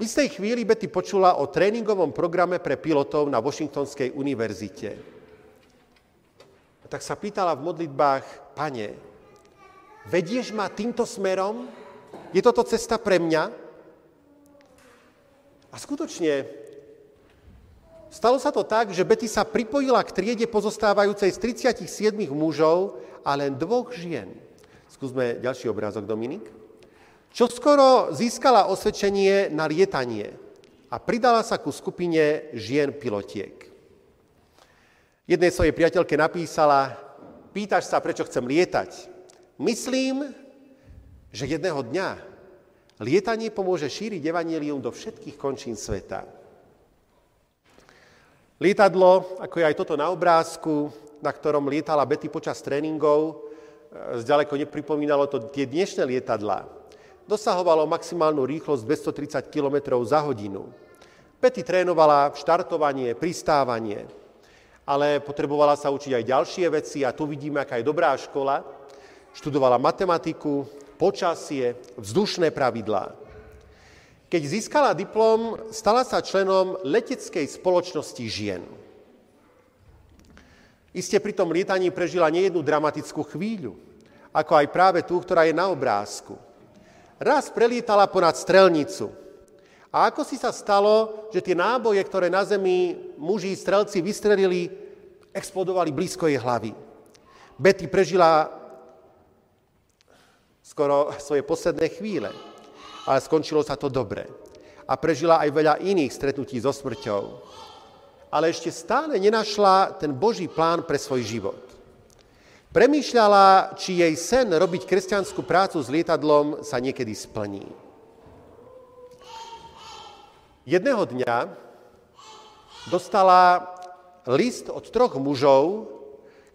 V istej chvíli Betty počula o tréningovom programe pre pilotov na Washingtonskej univerzite. A tak sa pýtala v modlitbách, pane, Vedieš ma týmto smerom? Je toto cesta pre mňa? A skutočne stalo sa to tak, že Betty sa pripojila k triede pozostávajúcej z 37 mužov a len dvoch žien. Skúsme ďalší obrázok, Dominik. Čo skoro získala osvedčenie na lietanie a pridala sa ku skupine žien pilotiek. Jednej svojej priateľke napísala, pýtaš sa, prečo chcem lietať. Myslím, že jedného dňa lietanie pomôže šíriť evanílium do všetkých končín sveta. Lietadlo, ako je aj toto na obrázku, na ktorom lietala Betty počas tréningov, e, zďaleko nepripomínalo to tie dnešné lietadla. Dosahovalo maximálnu rýchlosť 230 km za hodinu. Betty trénovala štartovanie, pristávanie, ale potrebovala sa učiť aj ďalšie veci a tu vidíme, aká je dobrá škola. Študovala matematiku, počasie, vzdušné pravidlá. Keď získala diplom, stala sa členom leteckej spoločnosti žien. Iste pri tom lietaní prežila nejednú dramatickú chvíľu, ako aj práve tú, ktorá je na obrázku. Raz prelietala ponad strelnicu. A ako si sa stalo, že tie náboje, ktoré na zemi muži strelci vystrelili, explodovali blízko jej hlavy. Betty prežila skoro svoje posledné chvíle ale skončilo sa to dobre. A prežila aj veľa iných stretnutí so smrťou. Ale ešte stále nenašla ten Boží plán pre svoj život. Premýšľala, či jej sen robiť kresťanskú prácu s lietadlom sa niekedy splní. Jedného dňa dostala list od troch mužov,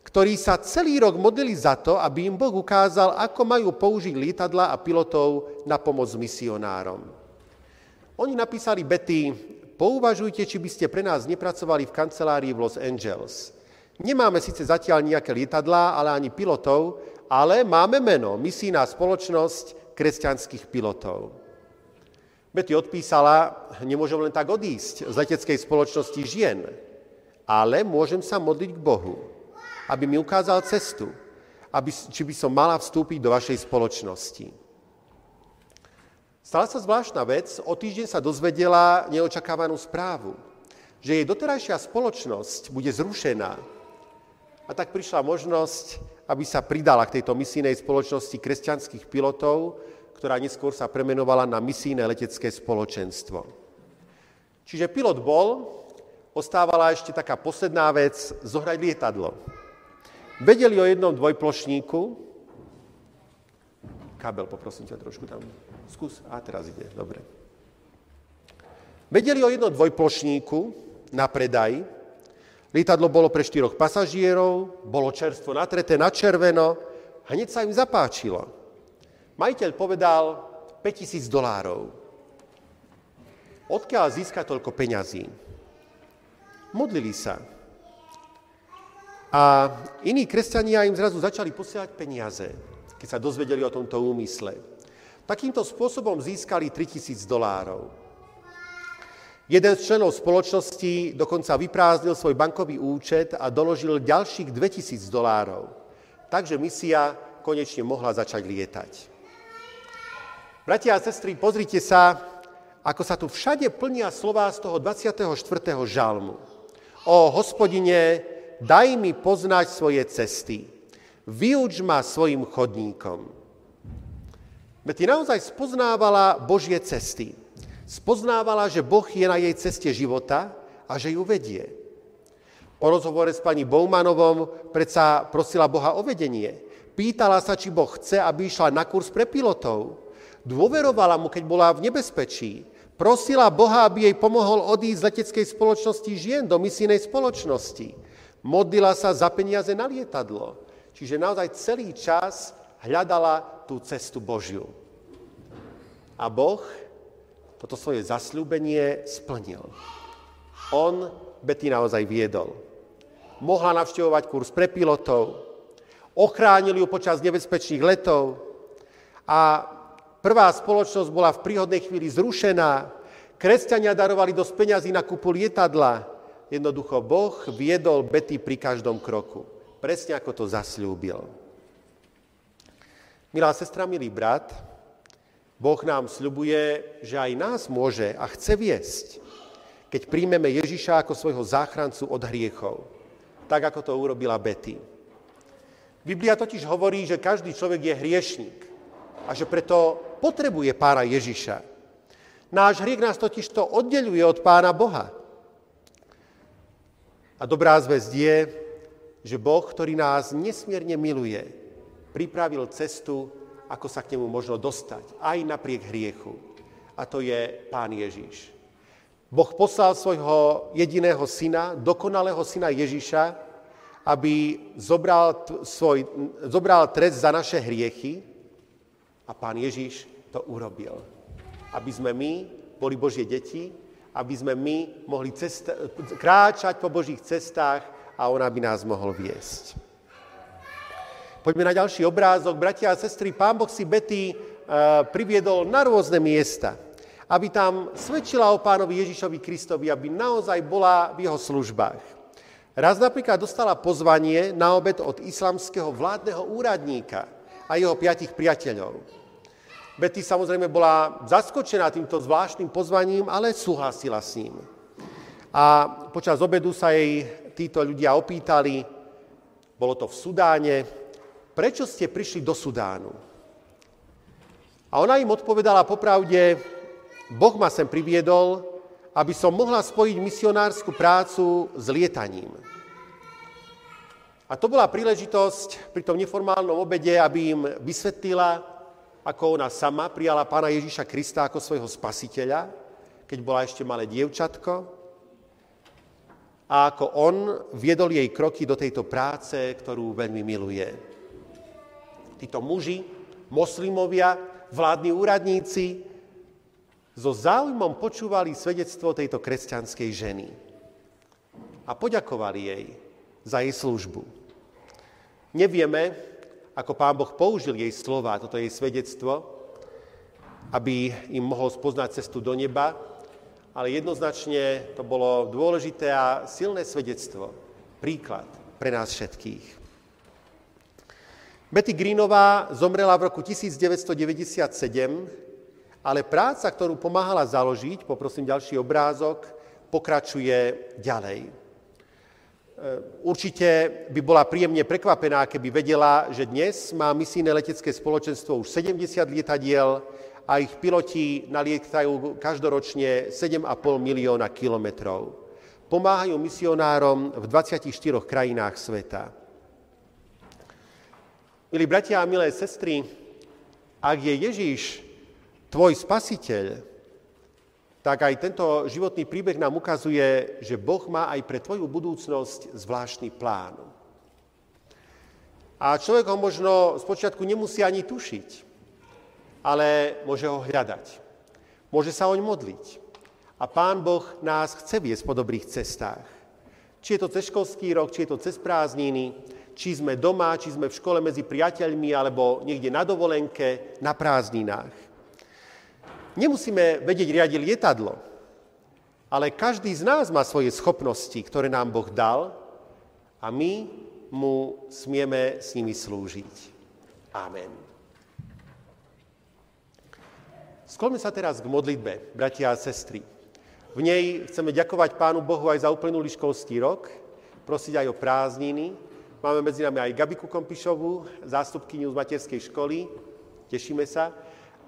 ktorí sa celý rok modlili za to, aby im Boh ukázal, ako majú použiť lietadla a pilotov na pomoc misionárom. Oni napísali Betty, pouvažujte, či by ste pre nás nepracovali v kancelárii v Los Angeles. Nemáme síce zatiaľ nejaké lietadlá, ale ani pilotov, ale máme meno, misijná spoločnosť kresťanských pilotov. Betty odpísala, nemôžem len tak odísť z leteckej spoločnosti žien, ale môžem sa modliť k Bohu aby mi ukázal cestu, aby, či by som mala vstúpiť do vašej spoločnosti. Stala sa zvláštna vec, o týždeň sa dozvedela neočakávanú správu, že jej doterajšia spoločnosť bude zrušená. A tak prišla možnosť, aby sa pridala k tejto misijnej spoločnosti kresťanských pilotov, ktorá neskôr sa premenovala na misijné letecké spoločenstvo. Čiže pilot bol, ostávala ešte taká posledná vec, zohrať lietadlo. Vedeli o jednom dvojplošníku, kabel, poprosím ťa trošku tam, skús, a teraz ide, dobre. Vedeli o jednom dvojplošníku na predaj, lietadlo bolo pre štyroch pasažierov, bolo čerstvo natreté na červeno, hneď sa im zapáčilo. Majiteľ povedal 5000 dolárov. Odkiaľ získa toľko peňazí? Modlili sa. A iní kresťania im zrazu začali posielať peniaze, keď sa dozvedeli o tomto úmysle. Takýmto spôsobom získali 3000 dolárov. Jeden z členov spoločnosti dokonca vyprázdnil svoj bankový účet a doložil ďalších 2000 dolárov. Takže misia konečne mohla začať lietať. Bratia a sestry, pozrite sa, ako sa tu všade plnia slová z toho 24. žalmu. O hospodine, daj mi poznať svoje cesty, vyuč ma svojim chodníkom. Betty naozaj spoznávala Božie cesty. Spoznávala, že Boh je na jej ceste života a že ju vedie. Po rozhovore s pani Bowmanovom predsa prosila Boha o vedenie. Pýtala sa, či Boh chce, aby išla na kurz pre pilotov. Dôverovala mu, keď bola v nebezpečí. Prosila Boha, aby jej pomohol odísť z leteckej spoločnosti žien do misijnej spoločnosti. Modlila sa za peniaze na lietadlo. Čiže naozaj celý čas hľadala tú cestu Božiu. A Boh toto svoje zasľúbenie splnil. On Betty naozaj viedol. Mohla navštevovať kurz pre pilotov, ochránil ju počas nebezpečných letov a prvá spoločnosť bola v príhodnej chvíli zrušená, kresťania darovali dosť peňazí na kúpu lietadla, Jednoducho Boh viedol Betty pri každom kroku. Presne ako to zasľúbil. Milá sestra, milý brat, Boh nám sľubuje, že aj nás môže a chce viesť, keď príjmeme Ježiša ako svojho záchrancu od hriechov, tak ako to urobila Betty. Biblia totiž hovorí, že každý človek je hriešník a že preto potrebuje pána Ježiša. Náš hriech nás totiž to oddeluje od pána Boha. A dobrá zväzť je, že Boh, ktorý nás nesmierne miluje, pripravil cestu, ako sa k nemu možno dostať, aj napriek hriechu. A to je Pán Ježiš. Boh poslal svojho jediného syna, dokonalého syna Ježiša, aby zobral, svoj, zobral trest za naše hriechy a pán Ježiš to urobil. Aby sme my boli Božie deti, aby sme my mohli cesta, kráčať po Božích cestách a on aby nás mohol viesť. Poďme na ďalší obrázok. Bratia a sestry, pán Boh si Betty uh, priviedol na rôzne miesta aby tam svedčila o pánovi Ježišovi Kristovi, aby naozaj bola v jeho službách. Raz napríklad dostala pozvanie na obed od islamského vládneho úradníka a jeho piatich priateľov. Betty samozrejme bola zaskočená týmto zvláštnym pozvaním, ale súhlasila s ním. A počas obedu sa jej títo ľudia opýtali, bolo to v Sudáne, prečo ste prišli do Sudánu? A ona im odpovedala popravde, Boh ma sem priviedol, aby som mohla spojiť misionárskú prácu s lietaním. A to bola príležitosť pri tom neformálnom obede, aby im vysvetlila, ako ona sama prijala pána Ježíša Krista ako svojho spasiteľa, keď bola ešte malé dievčatko, a ako on viedol jej kroky do tejto práce, ktorú veľmi miluje. Títo muži, moslimovia, vládni úradníci, so záujmom počúvali svedectvo tejto kresťanskej ženy a poďakovali jej za jej službu. Nevieme, ako pán Boh použil jej slova, toto jej svedectvo, aby im mohol spoznať cestu do neba, ale jednoznačne to bolo dôležité a silné svedectvo, príklad pre nás všetkých. Betty Greenová zomrela v roku 1997 ale práca, ktorú pomáhala založiť, poprosím ďalší obrázok, pokračuje ďalej. E, určite by bola príjemne prekvapená, keby vedela, že dnes má misijné letecké spoločenstvo už 70 lietadiel a ich piloti nalietajú každoročne 7,5 milióna kilometrov. Pomáhajú misionárom v 24 krajinách sveta. Milí bratia a milé sestry, ak je Ježíš tvoj spasiteľ, tak aj tento životný príbeh nám ukazuje, že Boh má aj pre tvoju budúcnosť zvláštny plán. A človek ho možno spočiatku nemusí ani tušiť, ale môže ho hľadať. Môže sa oň modliť. A Pán Boh nás chce viesť po dobrých cestách. Či je to cez školský rok, či je to cez prázdniny, či sme doma, či sme v škole medzi priateľmi, alebo niekde na dovolenke, na prázdninách. Nemusíme vedieť riadiť lietadlo, ale každý z nás má svoje schopnosti, ktoré nám Boh dal a my mu smieme s nimi slúžiť. Amen. Skloňme sa teraz k modlitbe, bratia a sestry. V nej chceme ďakovať Pánu Bohu aj za uplynulý školský rok, prosiť aj o prázdniny. Máme medzi nami aj Gabiku Kompišovú, zástupkyňu z materskej školy. Tešíme sa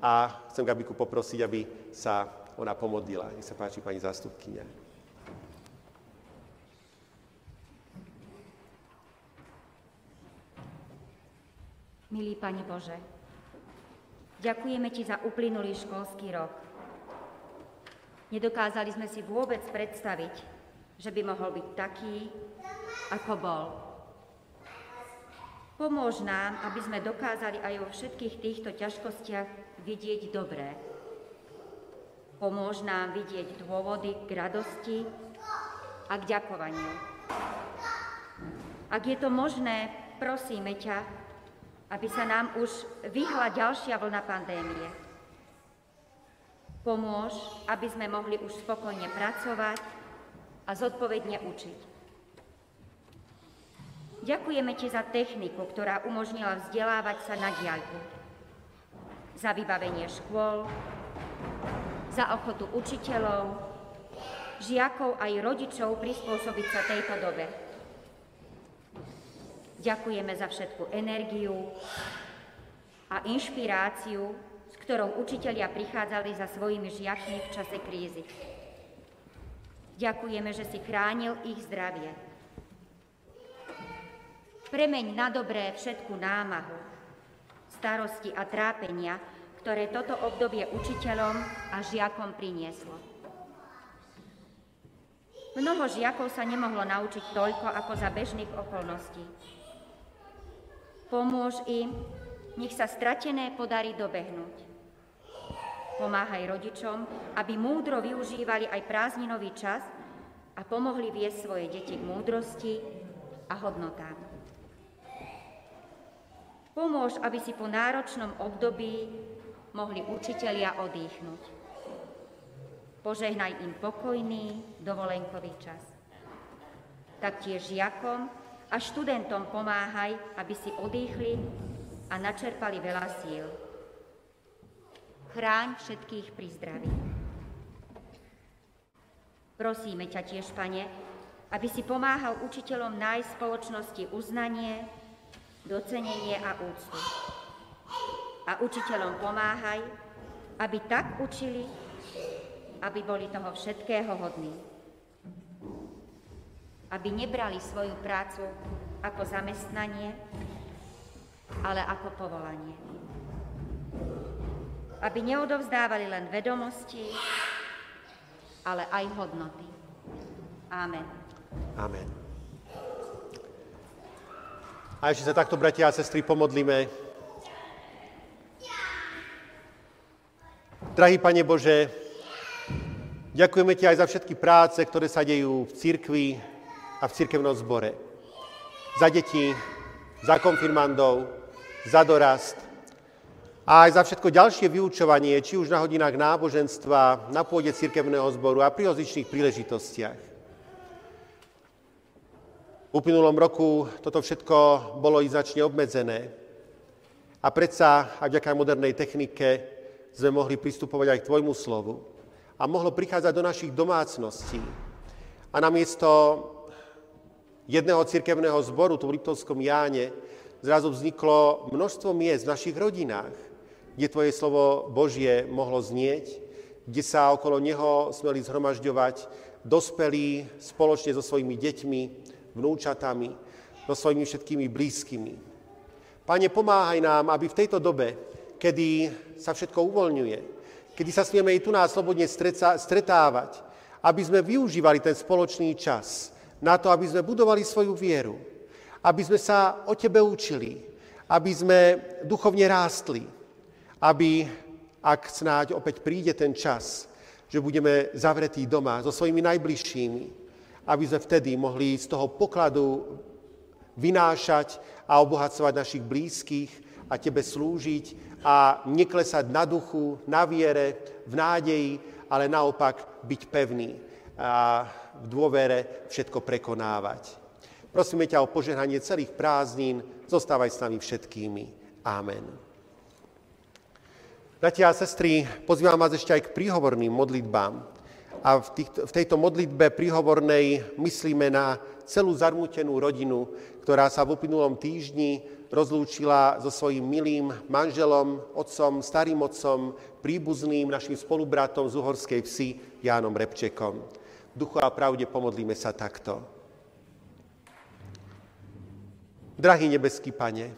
a chcem Gabiku poprosiť, aby sa ona pomodlila. Nech sa páči, pani zástupkynia. Milý Pane Bože, ďakujeme Ti za uplynulý školský rok. Nedokázali sme si vôbec predstaviť, že by mohol byť taký, ako bol. Pomôž nám, aby sme dokázali aj vo všetkých týchto ťažkostiach vidieť dobré. Pomôž nám vidieť dôvody k radosti a k ďakovaniu. Ak je to možné, prosíme ťa, aby sa nám už vyhla ďalšia vlna pandémie. Pomôž, aby sme mohli už spokojne pracovať a zodpovedne učiť. Ďakujeme Ti za techniku, ktorá umožnila vzdelávať sa na diaľku za vybavenie škôl, za ochotu učiteľov, žiakov aj rodičov prispôsobiť sa tejto dobe. Ďakujeme za všetku energiu a inšpiráciu, s ktorou učitelia prichádzali za svojimi žiakmi v čase krízy. Ďakujeme, že si chránil ich zdravie. Premeň na dobré všetku námahu, starosti a trápenia, ktoré toto obdobie učiteľom a žiakom prinieslo. Mnoho žiakov sa nemohlo naučiť toľko ako za bežných okolností. Pomôž im, nech sa stratené podarí dobehnúť. Pomáhaj rodičom, aby múdro využívali aj prázdninový čas a pomohli viesť svoje deti k múdrosti a hodnotám. Pomôž, aby si po náročnom období mohli učitelia odýchnuť. Požehnaj im pokojný dovolenkový čas. Taktiež žiakom a študentom pomáhaj, aby si odýchli a načerpali veľa síl chráň všetkých pri zdraví. Prosíme ťa tiež, Pane, aby si pomáhal učiteľom nájsť spoločnosti uznanie, docenenie a úctu. A učiteľom pomáhaj, aby tak učili, aby boli toho všetkého hodní. Aby nebrali svoju prácu ako zamestnanie, ale ako povolanie aby neodovzdávali len vedomosti, ale aj hodnoty. Amen. Amen. A ešte sa takto, bratia a sestry, pomodlíme. Drahý Pane Bože, ďakujeme Ti aj za všetky práce, ktoré sa dejú v cirkvi a v cirkevnom zbore. Za deti, za konfirmandov, za dorast, a aj za všetko ďalšie vyučovanie, či už na hodinách náboženstva, na pôde cirkevného zboru a pri rozličných príležitostiach. Uplynulom roku toto všetko bolo i značne obmedzené. A predsa, aj vďaka modernej technike, sme mohli pristupovať aj k Tvojmu slovu. A mohlo prichádzať do našich domácností. A namiesto jedného cirkevného zboru tu v Liptovskom Jáne zrazu vzniklo množstvo miest v našich rodinách, kde Tvoje slovo Božie mohlo znieť, kde sa okolo neho smeli zhromažďovať dospelí spoločne so svojimi deťmi, vnúčatami, so svojimi všetkými blízkymi. Pane, pomáhaj nám, aby v tejto dobe, kedy sa všetko uvoľňuje, kedy sa smieme i tu nás slobodne stretávať, aby sme využívali ten spoločný čas na to, aby sme budovali svoju vieru, aby sme sa o Tebe učili, aby sme duchovne rástli, aby, ak snáď opäť príde ten čas, že budeme zavretí doma so svojimi najbližšími, aby sme vtedy mohli z toho pokladu vynášať a obohacovať našich blízkych a Tebe slúžiť a neklesať na duchu, na viere, v nádeji, ale naopak byť pevný a v dôvere všetko prekonávať. Prosíme ťa o požehnanie celých prázdnin, zostávaj s nami všetkými. Amen. Bratia a sestry, pozývam vás ešte aj k príhovorným modlitbám. A v, týchto, v tejto modlitbe príhovornej myslíme na celú zarmútenú rodinu, ktorá sa v uplynulom týždni rozlúčila so svojím milým manželom, otcom, starým otcom, príbuzným, našim spolubratom z Uhorskej vsi, Jánom Repčekom. V duchu a pravde pomodlíme sa takto. Drahý nebeský pane,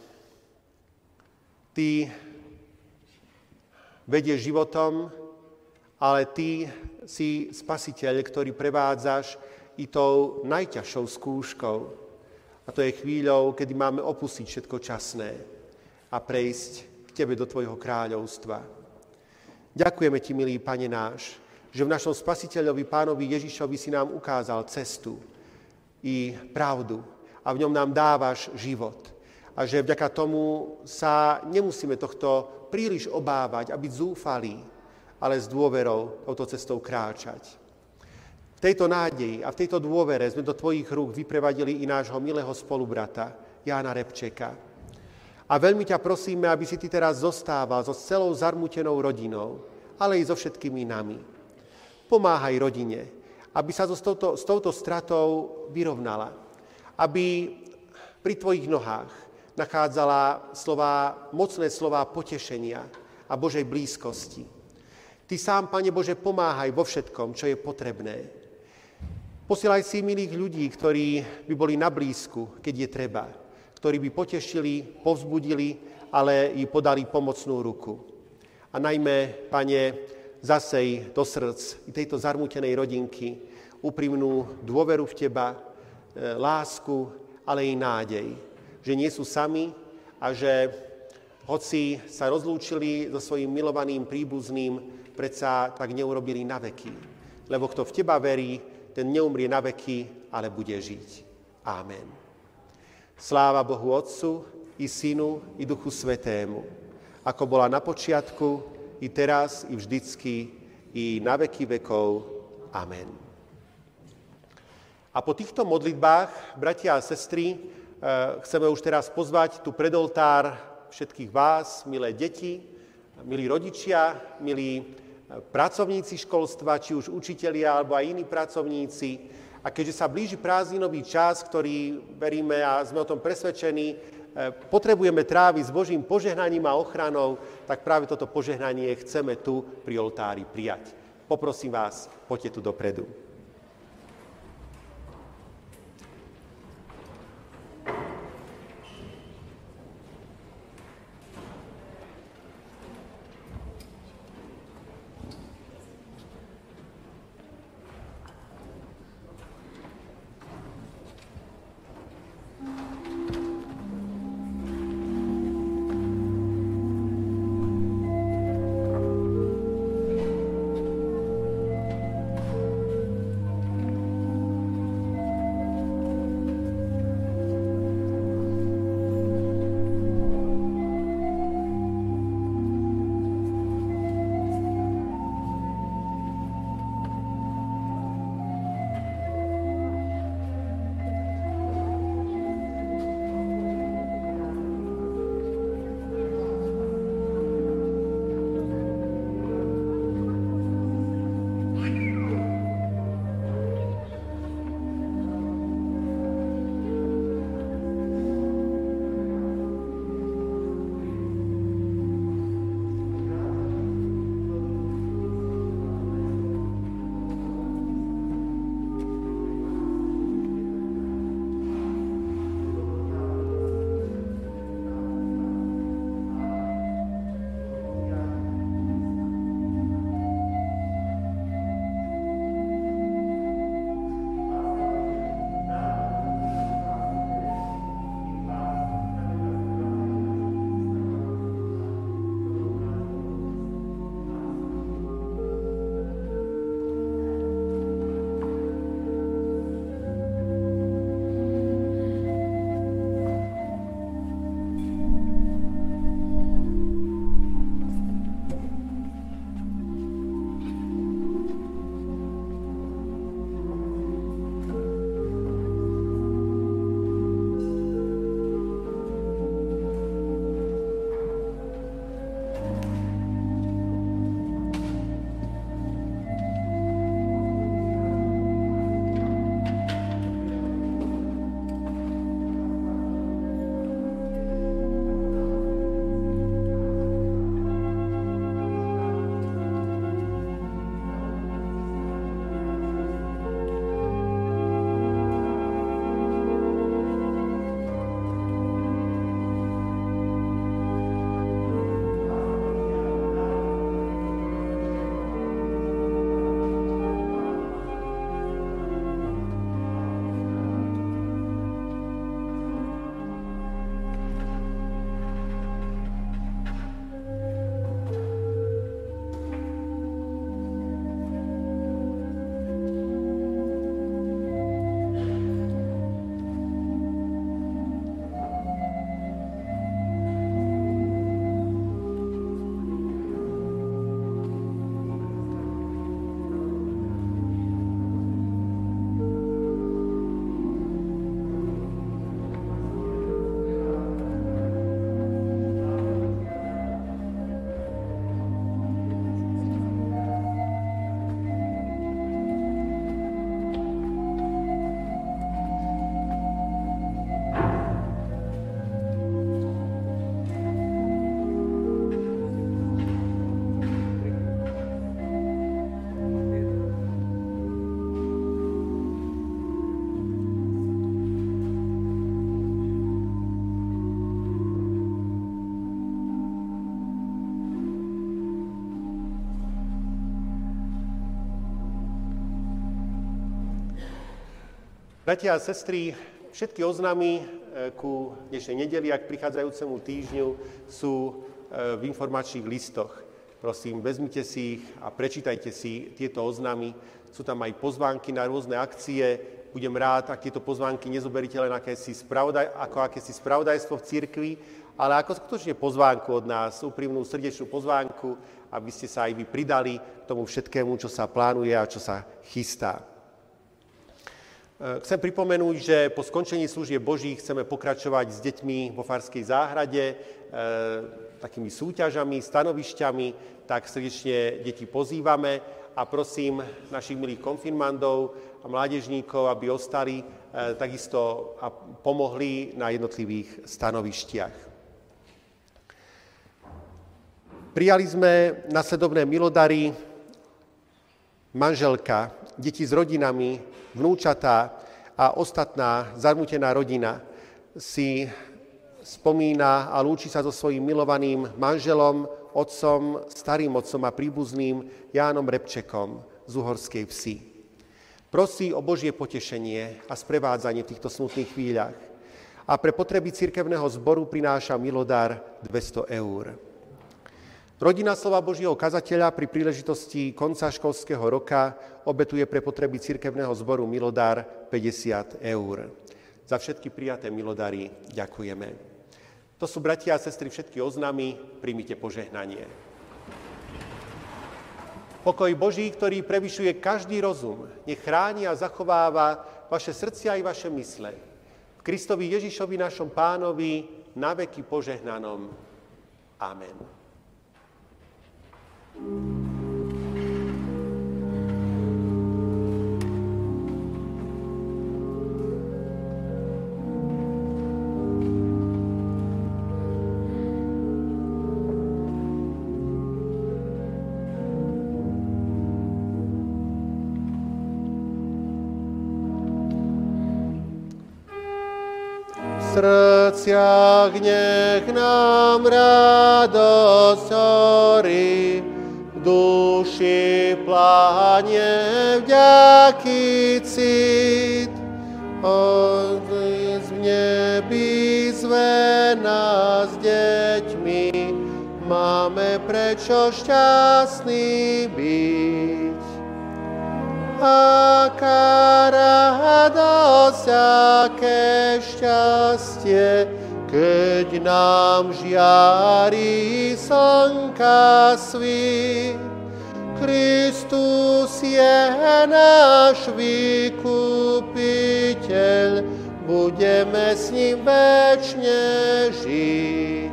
Ty vedie životom, ale ty si spasiteľ, ktorý prevádzaš i tou najťažšou skúškou. A to je chvíľou, kedy máme opustiť všetko časné a prejsť k Tebe do Tvojho kráľovstva. Ďakujeme Ti, milý Pane náš, že v našom spasiteľovi, pánovi Ježišovi si nám ukázal cestu i pravdu a v ňom nám dávaš život. A že vďaka tomu sa nemusíme tohto príliš obávať a byť zúfalí, ale s dôverou touto cestou kráčať. V tejto nádeji a v tejto dôvere sme do Tvojich rúk vyprevadili i nášho milého spolubrata, Jána Repčeka. A veľmi ťa prosíme, aby si Ty teraz zostával so celou zarmutenou rodinou, ale i so všetkými nami. Pomáhaj rodine, aby sa so, s, touto, s touto stratou vyrovnala. Aby pri Tvojich nohách nachádzala slova, mocné slova potešenia a Božej blízkosti. Ty sám, Pane Bože, pomáhaj vo všetkom, čo je potrebné. Posielaj si milých ľudí, ktorí by boli na blízku, keď je treba, ktorí by potešili, povzbudili, ale i podali pomocnú ruku. A najmä, Pane, zasej do srdc tejto zarmútenej rodinky úprimnú dôveru v Teba, e, lásku, ale i nádej, že nie sú sami a že hoci sa rozlúčili so svojím milovaným príbuzným, predsa tak neurobili na veky. Lebo kto v Teba verí, ten neumrie na veky, ale bude žiť. Amen. Sláva Bohu Otcu, i Synu, i Duchu Svetému, ako bola na počiatku, i teraz, i vždycky, i na veky vekov. Amen. A po týchto modlitbách, bratia a sestry, eh, chceme už teraz pozvať tu pred oltár všetkých vás, milé deti, milí rodičia, milí pracovníci školstva, či už učitelia alebo aj iní pracovníci. A keďže sa blíži prázdninový čas, ktorý veríme a sme o tom presvedčení, E, potrebujeme tráviť s Božím požehnaním a ochranou, tak práve toto požehnanie chceme tu pri oltári prijať. Poprosím vás, poďte tu dopredu. Bratia a sestry, všetky oznámy e, ku dnešnej nedeli a k prichádzajúcemu týždňu sú e, v informačných listoch. Prosím, vezmite si ich a prečítajte si tieto oznámy. Sú tam aj pozvánky na rôzne akcie. Budem rád, ak tieto pozvánky nezoberíte len akési spravodaj, ako akési spravodajstvo v cirkvi, ale ako skutočne pozvánku od nás, úprimnú srdečnú pozvánku, aby ste sa aj vy pridali k tomu všetkému, čo sa plánuje a čo sa chystá. Eh, chcem pripomenúť, že po skončení služieb Boží chceme pokračovať s deťmi vo Farskej záhrade, eh, takými súťažami, stanovišťami, tak srdečne deti pozývame a prosím našich milých konfirmandov a mládežníkov, aby ostali eh, takisto a pomohli na jednotlivých stanovištiach. Prijali sme nasledovné milodary manželka, deti s rodinami, vnúčatá a ostatná zarmutená rodina si spomína a lúči sa so svojím milovaným manželom, otcom, starým otcom a príbuzným Jánom Repčekom z Uhorskej vsi. Prosí o Božie potešenie a sprevádzanie v týchto smutných chvíľach a pre potreby cirkevného zboru prináša milodár 200 eur. Rodina slova Božieho kazateľa pri príležitosti konca školského roka obetuje pre potreby cirkevného zboru milodár 50 eur. Za všetky prijaté milodary ďakujeme. To sú bratia a sestry všetky oznámy, príjmite požehnanie. Pokoj Boží, ktorý prevyšuje každý rozum, nech chráni a zachováva vaše srdcia i vaše mysle. V Kristovi Ježišovi našom pánovi na veky požehnanom. Amen. Srdciach nech nám radosť horí, duši pláne vďaký cit. Odlis v nebi zve nás deťmi, máme prečo šťastný byť. Aká radosť, aké šťastie, keď nám žiari slnka svít. Kristus je náš vykupiteľ, budeme s ním večne žiť.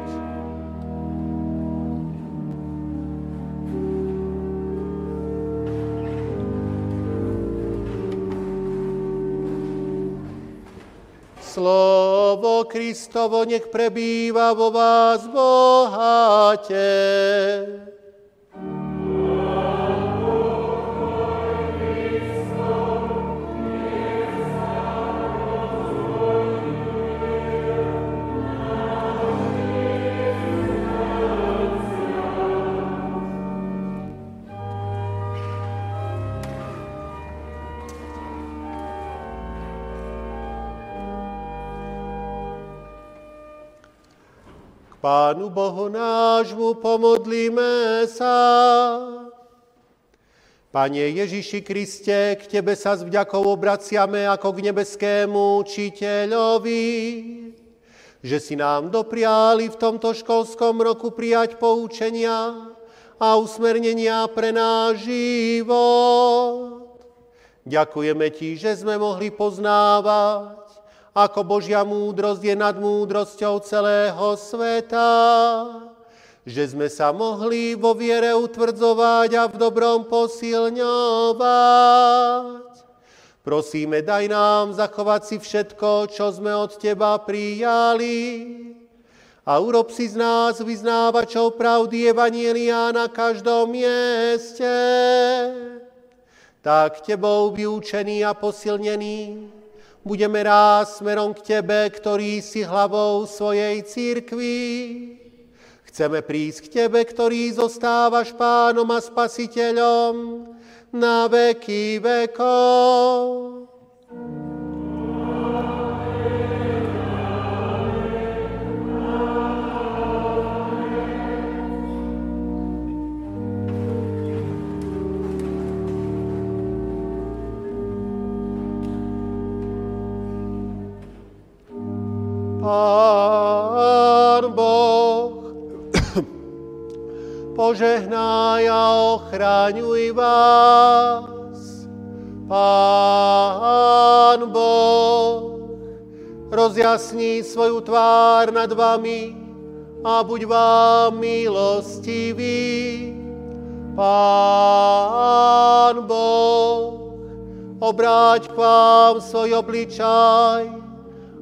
Slovo Kristovo nech prebýva vo vás bohate. Pánu Bohu nášmu pomodlíme sa. Pane Ježiši Kriste, k Tebe sa s vďakou obraciame ako k nebeskému učiteľovi, že si nám dopriali v tomto školskom roku prijať poučenia a usmernenia pre náš život. Ďakujeme Ti, že sme mohli poznávať ako Božia múdrosť je nad múdrosťou celého sveta, že sme sa mohli vo viere utvrdzovať a v dobrom posilňovať. Prosíme, daj nám zachovať si všetko, čo sme od Teba prijali a urob si z nás vyznávačov pravdy Evanielia na každom mieste. Tak Tebou vyučený a posilnený, budeme rásť smerom k Tebe, ktorý si hlavou svojej církvy. Chceme prísť k Tebe, ktorý zostávaš pánom a spasiteľom na veky vekov. Pán Boh, požehnaj a ochraňuj vás. Pán Boh, rozjasní svoju tvár nad vami a buď vám milostivý. Pán Boh, obráť k vám svoj obličaj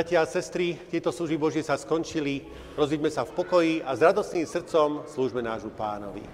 Bratia a sestry, tieto služby Božie sa skončili. Rozíďme sa v pokoji a s radostným srdcom slúžme nášu pánovi.